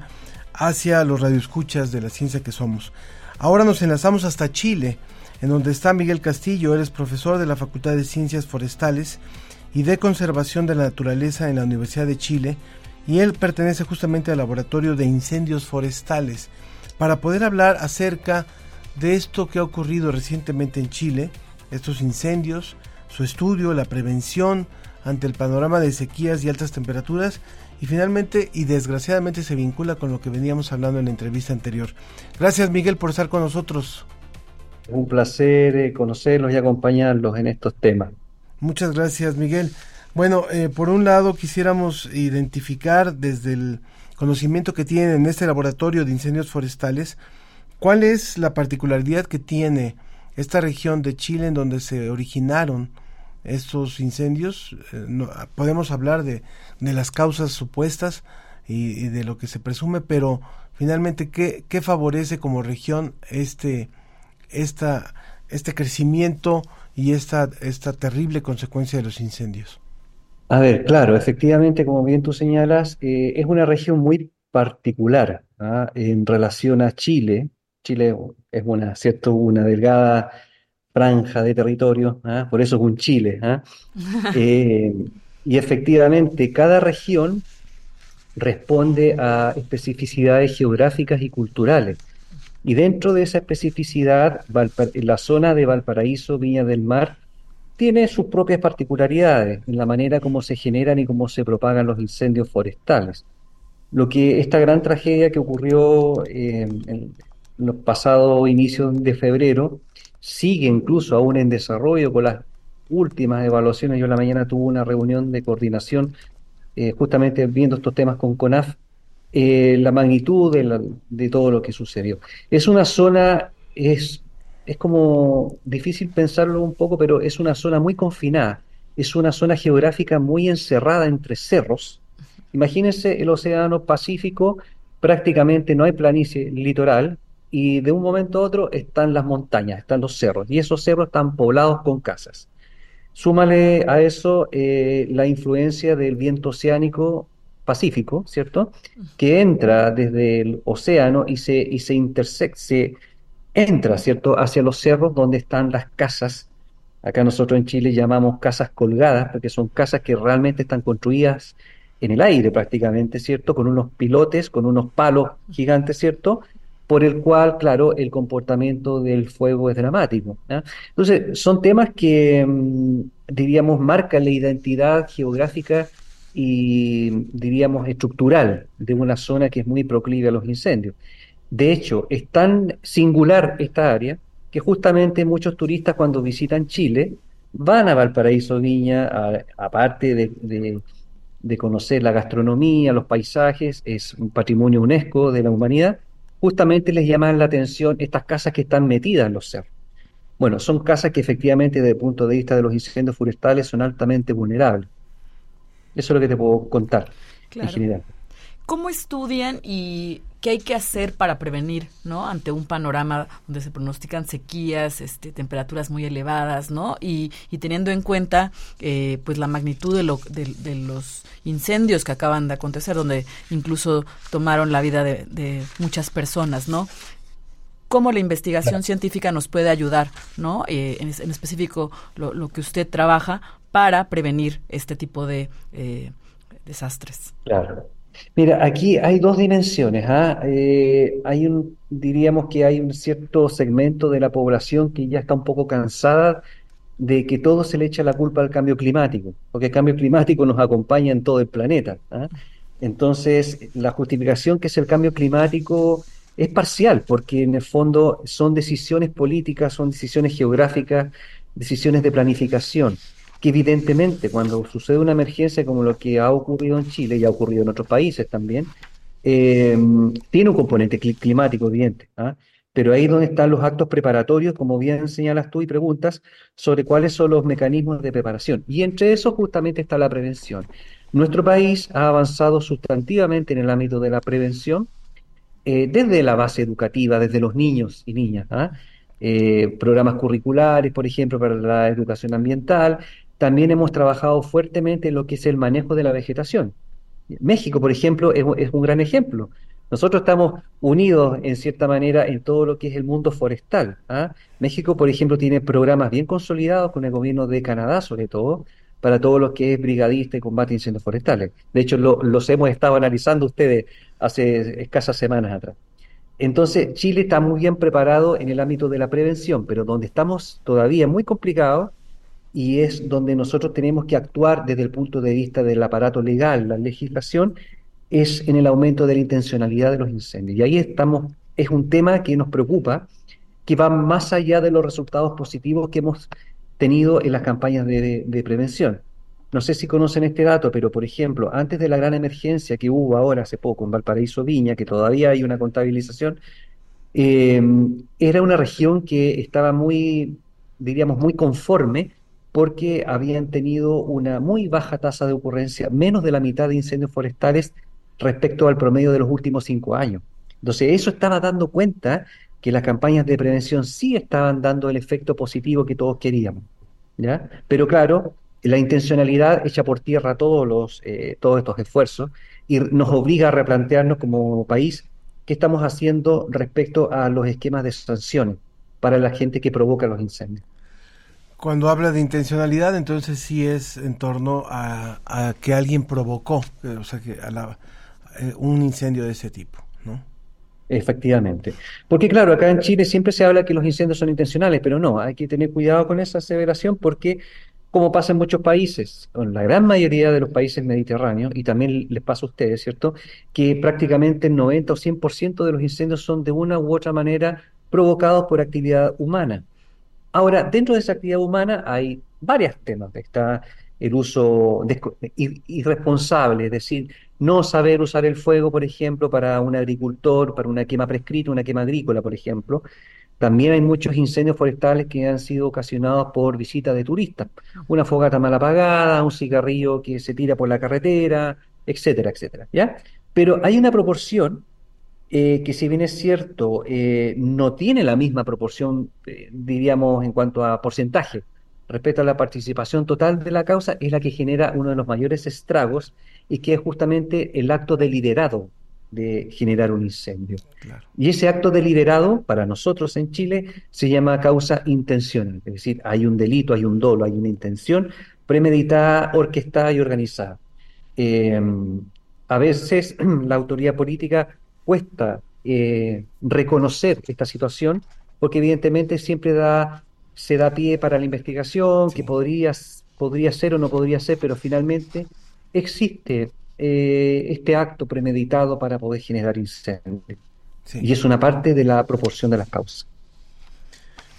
hacia los radioescuchas de la ciencia que somos. Ahora nos enlazamos hasta Chile, en donde está Miguel Castillo, él es profesor de la Facultad de Ciencias Forestales y de Conservación de la Naturaleza en la Universidad de Chile, y él pertenece justamente al Laboratorio de Incendios Forestales, para poder hablar acerca de esto que ha ocurrido recientemente en Chile, estos incendios, su estudio, la prevención ante el panorama de sequías y altas temperaturas, y finalmente y desgraciadamente se vincula con lo que veníamos hablando en la entrevista anterior. Gracias Miguel por estar con nosotros. Un placer eh, conocerlos y acompañarlos en estos temas. Muchas gracias, Miguel. Bueno, eh, por un lado quisiéramos identificar desde el conocimiento que tienen en este laboratorio de incendios forestales, cuál es la particularidad que tiene esta región de Chile en donde se originaron estos incendios. Eh, no, podemos hablar de, de, las causas supuestas y, de lo que se presume, pero finalmente, ¿qué, qué favorece como región este esta, este crecimiento y esta, esta terrible consecuencia de los incendios? A ver, claro, efectivamente, como bien tú señalas, eh, es una región muy particular ¿ah? en relación a Chile. Chile es una, ¿cierto? una delgada franja de territorio, ¿ah? por eso es un Chile. ¿ah? Eh, y efectivamente, cada región responde a especificidades geográficas y culturales. Y dentro de esa especificidad, la zona de Valparaíso, Viña del Mar, tiene sus propias particularidades en la manera como se generan y cómo se propagan los incendios forestales. Lo que esta gran tragedia que ocurrió eh, en los pasados inicios de febrero sigue incluso aún en desarrollo con las últimas evaluaciones. Yo en la mañana tuve una reunión de coordinación eh, justamente viendo estos temas con CONAF eh, la magnitud de, la, de, todo lo que sucedió. Es una zona, es, es como difícil pensarlo un poco, pero es una zona muy confinada, es una zona geográfica muy encerrada entre cerros. Imagínense el Océano Pacífico, prácticamente no hay planicie litoral y de un momento a otro están las montañas, están los cerros y esos cerros están poblados con casas. Súmale a eso eh, la influencia del viento oceánico Pacífico, ¿cierto? Que entra desde el océano y se, y se intersecta, se entra, ¿cierto? Hacia los cerros donde están las casas. Acá nosotros en Chile llamamos casas colgadas, porque son casas que realmente están construidas en el aire prácticamente, ¿cierto? Con unos pilotes, con unos palos gigantes, ¿cierto? Por el cual, claro, el comportamiento del fuego es dramático. Entonces, son temas que, mm, diríamos, marcan la identidad geográfica y diríamos estructural de una zona que es muy proclive a los incendios. De hecho, es tan singular esta área que justamente muchos turistas cuando visitan Chile van a Valparaíso Viña, aparte de, de, de, conocer la gastronomía, los paisajes, es un patrimonio UNESCO de la humanidad, justamente les llaman la atención estas casas que están metidas en los cerros. Bueno, son casas que efectivamente desde el punto de vista de los incendios forestales son altamente vulnerables. Eso es lo que te puedo contar claro. en general. ¿Cómo estudian y qué hay que hacer para prevenir, ¿no? Ante un panorama donde se pronostican sequías, este, temperaturas muy elevadas, ¿no? Y, y teniendo en cuenta, eh, pues, la magnitud de, lo, de, de, los incendios que acaban de acontecer, donde incluso tomaron la vida de, de muchas personas, ¿no? cómo la investigación científica nos puede ayudar, ¿no? Eh, en, en, específico, lo, lo, que usted trabaja para prevenir este tipo de eh, desastres. Claro. Mira, aquí hay dos dimensiones. ¿ah? Eh, hay un, diríamos que hay un cierto segmento de la población que ya está un poco cansada de que todo se le echa la culpa al cambio climático, porque el cambio climático nos acompaña en todo el planeta. ¿ah? Entonces, la justificación que es el cambio climático es parcial, porque en el fondo son decisiones políticas, son decisiones geográficas, decisiones de planificación que evidentemente cuando sucede una emergencia como lo que ha ocurrido en Chile y ha ocurrido en otros países también, eh, tiene un componente climático evidente. ¿ah? Pero ahí es donde están los actos preparatorios, como bien señalas tú y preguntas, sobre cuáles son los mecanismos de preparación. Y entre esos justamente está la prevención. Nuestro país ha avanzado sustantivamente en el ámbito de la prevención, eh, desde la base educativa, desde los niños y niñas. ¿ah? Eh, programas curriculares, por ejemplo, para la educación ambiental, también hemos trabajado fuertemente en lo que es el manejo de la vegetación. México, por ejemplo, es, un gran ejemplo. Nosotros estamos unidos, en cierta manera, en todo lo que es el mundo forestal. ¿ah? México, por ejemplo, tiene programas bien consolidados con el gobierno de Canadá, sobre todo, para todo lo que es brigadista y combate a incendios forestales. De hecho, los hemos estado analizando ustedes hace escasas semanas atrás. Entonces, Chile está muy bien preparado en el ámbito de la prevención, pero donde estamos todavía muy complicados y es donde nosotros tenemos que actuar desde el punto de vista del aparato legal, la legislación, es en el aumento de la intencionalidad de los incendios. Y ahí estamos, es un tema que nos preocupa, que va más allá de los resultados positivos que hemos tenido en las campañas de, prevención. No sé si conocen este dato, pero por ejemplo, antes de la gran emergencia que hubo ahora hace poco en Valparaíso Viña, que todavía hay una contabilización, eh, era una región que estaba muy, diríamos, muy conforme porque habían tenido una muy baja tasa de ocurrencia, menos de la mitad de incendios forestales respecto al promedio de los últimos cinco años. Entonces, eso estaba dando cuenta que las campañas de prevención sí estaban dando el efecto positivo que todos queríamos. ¿ya? Pero claro, la intencionalidad echa por tierra todos, los, eh, todos estos esfuerzos y nos obliga a replantearnos como país qué estamos haciendo respecto a los esquemas de sanciones para la gente que provoca los incendios. Cuando habla de intencionalidad, entonces sí es en torno a, que alguien provocó, eh, o sea, que a eh, un incendio de ese tipo, ¿no? Efectivamente. Porque claro, acá en Chile siempre se habla que los incendios son intencionales, pero no, hay que tener cuidado con esa aseveración porque, como pasa en muchos países, en la gran mayoría de los países mediterráneos, y también les pasa a ustedes, ¿cierto? Que prácticamente el 90 o 100% de los incendios son de una u otra manera provocados por actividad humana. Ahora, dentro de esa actividad humana hay varios temas. Está el uso irresponsable, es decir, no saber usar el fuego, por ejemplo, para un agricultor, para una quema prescrita, una quema agrícola, por ejemplo. También hay muchos incendios forestales que han sido ocasionados por visitas de turistas. Una fogata mal apagada, un cigarrillo que se tira por la carretera, etcétera, etcétera. ¿ya? Pero hay una proporción eh, que si bien es cierto, eh, no tiene la misma proporción, eh, diríamos, en cuanto a porcentaje respecto a la participación total de la causa, es la que genera uno de los mayores estragos y que es justamente el acto deliberado de generar un incendio. Y ese acto deliberado, para nosotros en Chile, se llama causa intencional, es decir, hay un delito, hay un dolo, hay una intención premeditada, orquestada y organizada. a veces la autoridad política cuesta eh, reconocer esta situación, porque evidentemente siempre da, se da pie para la investigación, que podría, podría ser o no podría ser, pero finalmente existe eh, este acto premeditado para poder generar incendios. Y es una parte de la proporción de las causas.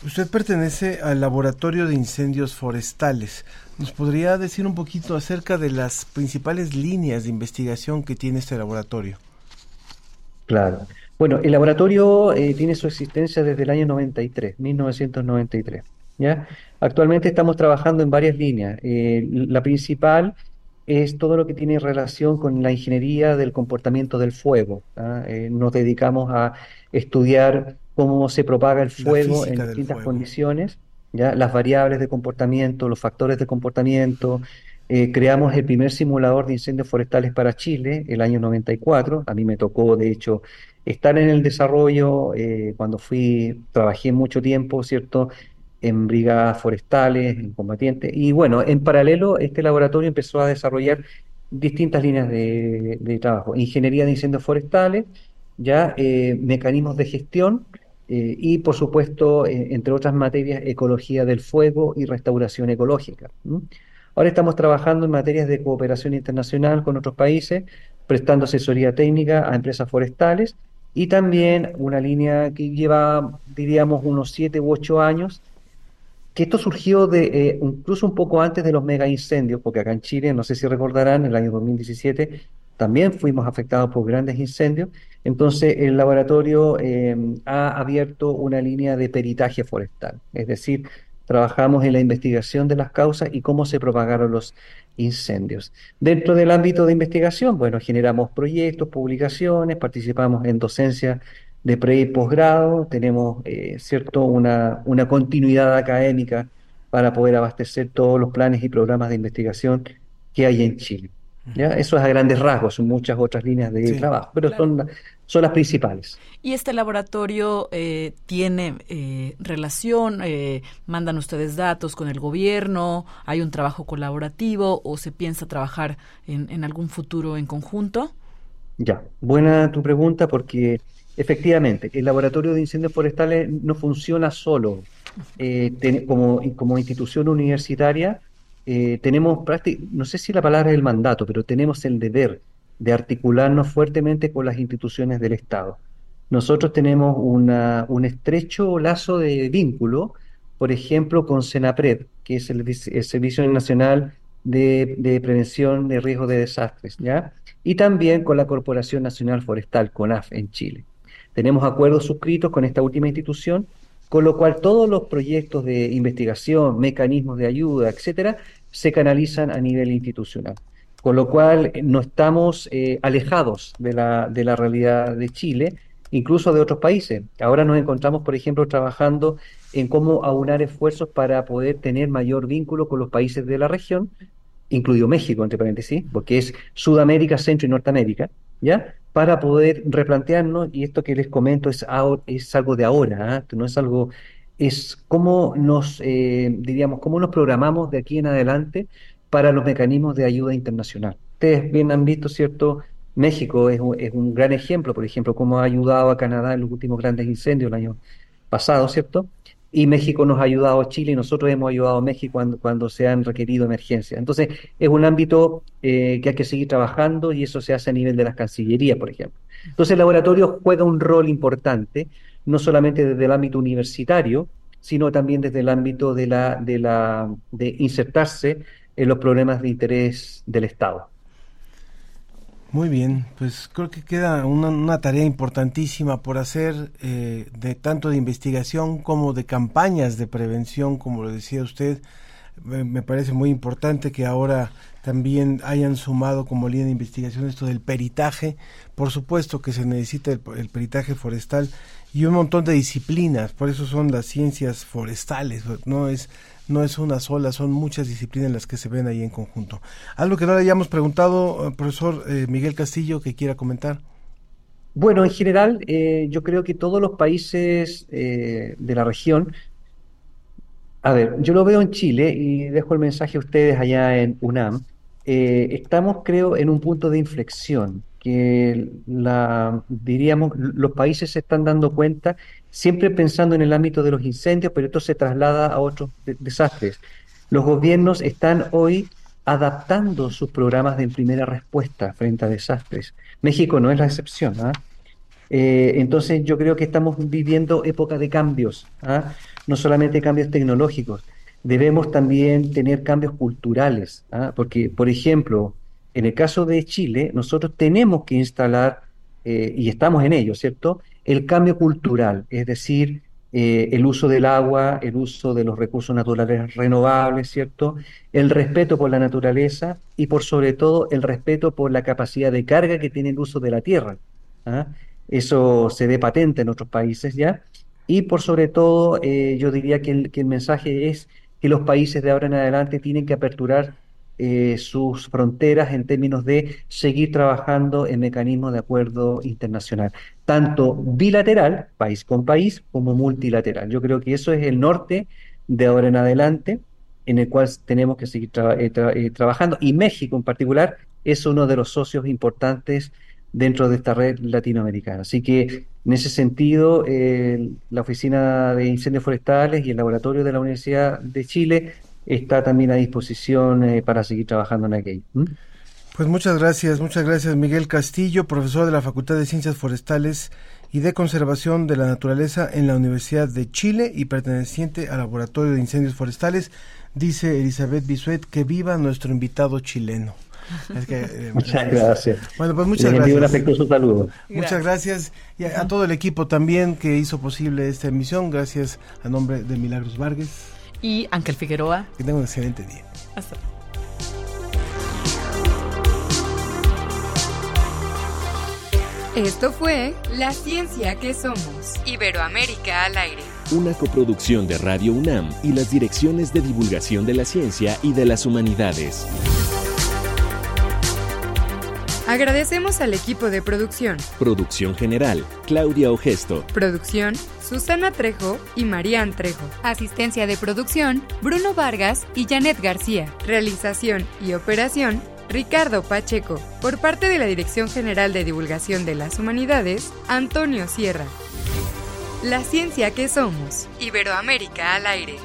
Usted pertenece al Laboratorio de Incendios Forestales. ¿Nos podría decir un poquito acerca de las principales líneas de investigación que tiene este laboratorio? Claro. Bueno, el laboratorio eh, tiene su existencia desde el año 93, 1993. ¿ya? Actualmente estamos trabajando en varias líneas. Eh, la principal es todo lo que tiene relación con la ingeniería del comportamiento del fuego. Eh, nos dedicamos a estudiar cómo se propaga el fuego en distintas condiciones, ¿ya? las variables de comportamiento, los factores de comportamiento, eh, creamos el primer simulador de incendios forestales para Chile el año 94. A mí me tocó, de hecho, estar en el desarrollo eh, cuando fui, trabajé mucho tiempo, ¿cierto? En brigadas forestales, en combatientes. Y bueno, en paralelo, este laboratorio empezó a desarrollar distintas líneas de, trabajo. Ingeniería de incendios forestales, ya eh, mecanismos de gestión y, por supuesto, entre otras materias, ecología del fuego y restauración ecológica. Ahora estamos trabajando en materias de cooperación internacional con otros países, prestando asesoría técnica a empresas forestales y también una línea que lleva, diríamos, unos siete u ocho años, que esto surgió de eh, incluso un poco antes de los mega incendios, porque acá en Chile, no sé si recordarán, en el año 2017 también fuimos afectados por grandes incendios. Entonces, el laboratorio eh, ha abierto una línea de peritaje forestal, es decir, trabajamos en la investigación de las causas y cómo se propagaron los incendios. Dentro del ámbito de investigación, bueno, generamos proyectos, publicaciones, participamos en docencia de pre y posgrado, tenemos, eh, cierto, una, una continuidad académica para poder abastecer todos los planes y programas de investigación que hay en Chile. ¿ya? Eso es a grandes rasgos, son muchas otras líneas de trabajo, pero son, son las principales. ¿Y este laboratorio eh, tiene eh, relación? Eh, ¿Mandan ustedes datos con el gobierno? ¿Hay un trabajo colaborativo o se piensa trabajar en, en algún futuro en conjunto? Ya, buena tu pregunta porque efectivamente el laboratorio de incendios forestales no funciona solo como, como institución universitaria, eh, tenemos, no sé si la palabra es el mandato, pero tenemos el deber de articularnos fuertemente con las instituciones del Estado. Nosotros tenemos un estrecho lazo de vínculo, por ejemplo, con Senapred, que es el, Servicio Nacional de, Prevención de Riesgos de Desastres, ¿ya? Y también con la Corporación Nacional Forestal, CONAF, en Chile. Tenemos acuerdos suscritos con esta última institución con lo cual todos los proyectos de investigación, mecanismos de ayuda, etcétera, se canalizan a nivel institucional. Con lo cual no estamos eh, alejados de la, de la realidad de Chile, incluso de otros países. Ahora nos encontramos, por ejemplo, trabajando en cómo aunar esfuerzos para poder tener mayor vínculo con los países de la región, incluido México, entre paréntesis, porque es Sudamérica, Centro y Norteamérica, ¿ya? para poder replantearnos, y esto que les comento es, es algo de ahora, ¿ah? no es algo, es cómo nos, eh, diríamos, cómo nos programamos de aquí en adelante para los mecanismos de ayuda internacional. Ustedes bien han visto, ¿cierto? México es, es un gran ejemplo, por ejemplo, cómo ha ayudado a Canadá en los últimos grandes incendios el año pasado, ¿cierto? y México nos ha ayudado a Chile y nosotros hemos ayudado a México cuando, cuando se han requerido emergencias. Entonces, es un ámbito eh, que hay que seguir trabajando y eso se hace a nivel de las cancillerías, por ejemplo. Entonces, el laboratorio juega un rol importante, no solamente desde el ámbito universitario, sino también desde el ámbito de, la, de insertarse en los problemas de interés del Estado. Muy bien, pues creo que queda una, tarea importantísima por hacer eh, de tanto de investigación como de campañas de prevención, como lo decía usted. Me, parece muy importante que ahora también hayan sumado como línea de investigación esto del peritaje. Por supuesto que se necesita el peritaje forestal y un montón de disciplinas, por eso son las ciencias forestales, no es no es una sola, son muchas disciplinas las que se ven ahí en conjunto. Algo que no le hayamos preguntado, eh, profesor eh, Miguel Castillo, que quiera comentar. Bueno, en general, eh, yo creo que todos los países de la región, a ver, yo lo veo en Chile y dejo el mensaje a ustedes allá en UNAM, estamos, creo, en un punto de inflexión que la, diríamos, los países se están dando cuenta, siempre pensando en el ámbito de los incendios, pero esto se traslada a otros desastres. Los gobiernos están hoy adaptando sus programas de primera respuesta frente a desastres. México no es la excepción. ¿ah? Eh, entonces yo creo que estamos viviendo época de cambios, ¿ah? no solamente cambios tecnológicos, debemos también tener cambios culturales, ¿ah? porque, por ejemplo, en el caso de Chile, nosotros tenemos que instalar, eh, y estamos en ello, ¿cierto?, el cambio cultural, es decir, eh, el uso del agua, el uso de los recursos naturales renovables, ¿cierto? El respeto por la naturaleza y por sobre todo el respeto por la capacidad de carga que tiene el uso de la tierra. ¿ah? Eso se ve patente en otros países ya. Y por sobre todo, eh, yo diría que el, que el mensaje es que los países de ahora en adelante tienen que aperturar eh, sus fronteras en términos de seguir trabajando en mecanismos de acuerdo internacional, tanto bilateral, país con país, como multilateral. Yo creo que eso es el norte de ahora en adelante en el cual tenemos que seguir eh, eh, trabajando y México en particular es uno de los socios importantes dentro de esta red latinoamericana. Así que en ese sentido, la Oficina de Incendios Forestales y el Laboratorio de la Universidad de Chile está también a disposición eh, para seguir trabajando en aquello. Pues muchas gracias, muchas gracias Miguel Castillo, profesor de la Facultad de Ciencias Forestales y de Conservación de la Naturaleza en la Universidad de Chile y perteneciente al Laboratorio de Incendios Forestales. Dice Elizabeth Bisuet que viva nuestro invitado chileno. Eh, muchas gracias. Bueno, pues muchas gracias. un afectuoso saludo. Muchas gracias y a, todo el equipo también que hizo posible esta emisión. Gracias a nombre de Milagros Vargas. Y Ángel Figueroa. Que tenga un excelente día. Hasta Esto fue La Ciencia que Somos. Iberoamérica al aire. Una coproducción de Radio UNAM y las direcciones de divulgación de la ciencia y de las humanidades. Agradecemos al equipo de producción. Producción general, Claudia Ogesto. Producción, Susana Trejo y Marían Trejo. Asistencia de producción, Bruno Vargas y Janet García. Realización y operación, Ricardo Pacheco. Por parte de la Dirección General de Divulgación de las Humanidades, Antonio Sierra. La ciencia que somos. Iberoamérica al aire.